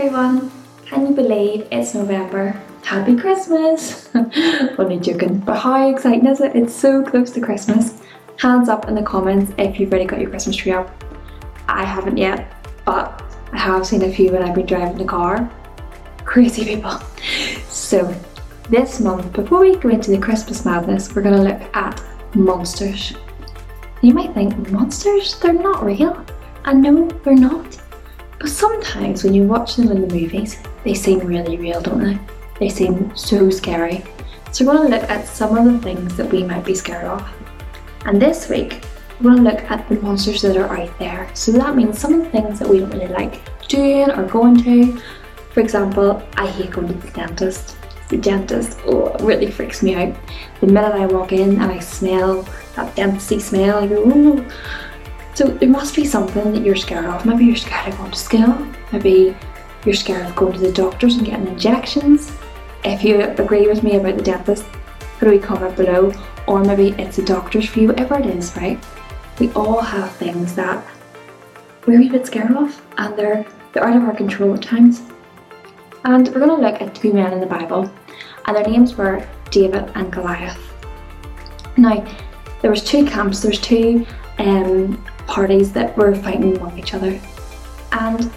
everyone! Can you believe it's November? Happy Christmas! Only joking, but how exciting is it? It's so close to Christmas. Hands up in the comments if you've already got your Christmas tree up. I haven't yet, but I have seen a few when I've been driving the car. Crazy people. So, this month, before we go into the Christmas madness, we're going to look at monsters. You might think, monsters? They're not real. And no, they're not. But sometimes when you watch them in the movies, they seem really real, don't they? They seem so scary. So we're going to look at some of the things that we might be scared of. And this week, we're going to look at the monsters that are out there. So that means some of the things that we don't really like doing or going to. For example, I hate going to the dentist. The dentist oh, really freaks me out. The minute I walk in and I smell that dentisty smell, I go, oh so there must be something that you're scared of. Maybe you're scared of going to school. Maybe you're scared of going to the doctors and getting injections. If you agree with me about the dentist, put a comment below. Or maybe it's the doctor's for you, whatever it is, right? We all have things that we're a bit scared of and they're, they're out of our control at times. And we're going to look at two men in the Bible and their names were David and Goliath. Now, there was two camps, there's two um, parties that were fighting among each other. And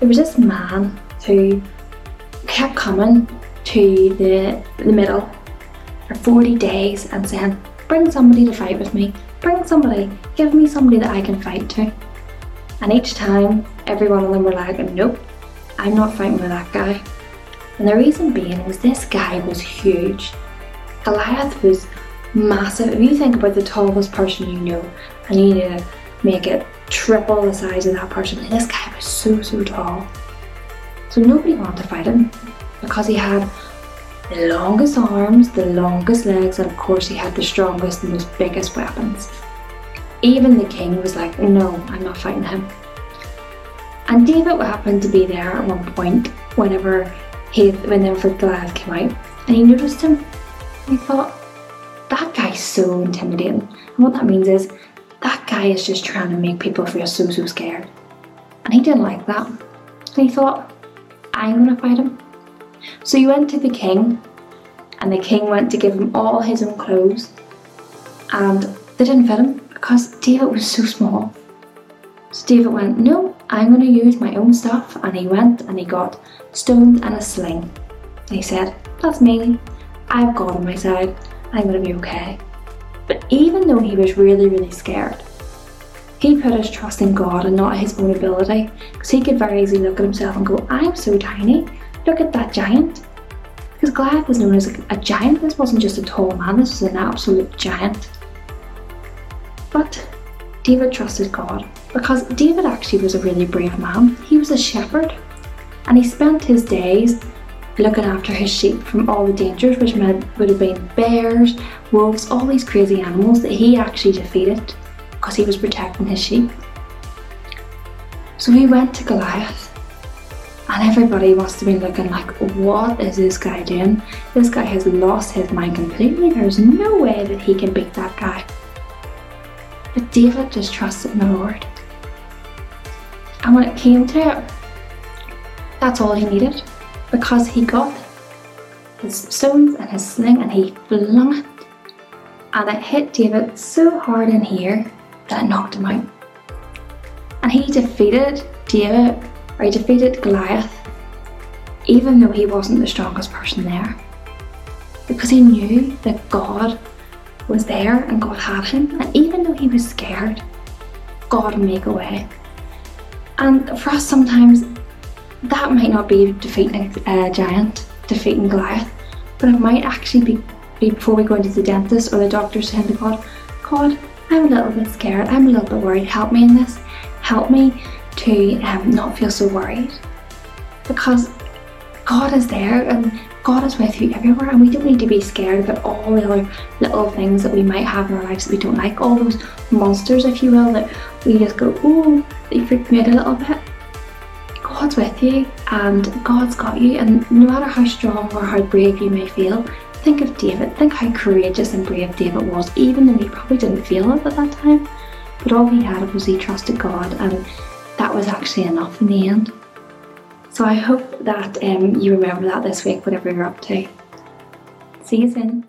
there was this man who kept coming to the, the middle for 40 days and saying, Bring somebody to fight with me, bring somebody, give me somebody that I can fight to. And each time, every one of them were like, Nope, I'm not fighting with that guy. And the reason being was this guy was huge. Goliath was massive. If you think about the tallest person you know, and you need make it triple the size of that person. And this guy was so, so tall. So nobody wanted to fight him because he had the longest arms, the longest legs, and of course he had the strongest and most biggest weapons. Even the king was like, no, I'm not fighting him. And David happened to be there at one point whenever he, when the for Goliath came out, and he noticed him. And he thought, that guy's so intimidating. And what that means is guy is just trying to make people feel so, so scared. And he didn't like that. He thought, I'm going to fight him. So he went to the king, and the king went to give him all his own clothes. And they didn't fit him because David was so small. So David went, No, I'm going to use my own stuff. And he went and he got stones and a sling. And he said, That's me. I've God on my side. I'm going to be okay. But even though he was really, really scared, he put his trust in God and not his own ability, because he could very easily look at himself and go, I'm so tiny, look at that giant. Because Goliath was known as a, a giant, this wasn't just a tall man, this was an absolute giant. But David trusted God, because David actually was a really brave man. He was a shepherd, and he spent his days looking after his sheep from all the dangers, which meant would have been bears, wolves, all these crazy animals that he actually defeated because he was protecting his sheep. So he went to Goliath, and everybody must have been looking like, what is this guy doing? This guy has lost his mind completely. There's no way that he can beat that guy. But David just trusted in the Lord. And when it came to it, that's all he needed because he got his stones and his sling and he flung it. And it hit David so hard in here that knocked him out. And he defeated David, or he defeated Goliath, even though he wasn't the strongest person there. Because he knew that God was there and God had him. And even though he was scared, God would make a way. And for us, sometimes that might not be defeating a giant, defeating Goliath, but it might actually be, be before we go into the dentist or the doctor saying to God, God, I'm a little bit scared, I'm a little bit worried, help me in this, help me to um, not feel so worried. Because God is there and God is with you everywhere, and we don't need to be scared about all the other little things that we might have in our lives that we don't like, all those monsters, if you will, that we just go, oh, they freak me out a little bit. God's with you and God's got you, and no matter how strong or how brave you may feel, think of David. Think how courageous and brave David was, even though he probably didn't feel it at that time. But all he had was he trusted God, and that was actually enough in the end. So I hope that um, you remember that this week, whatever you're up to. See you soon.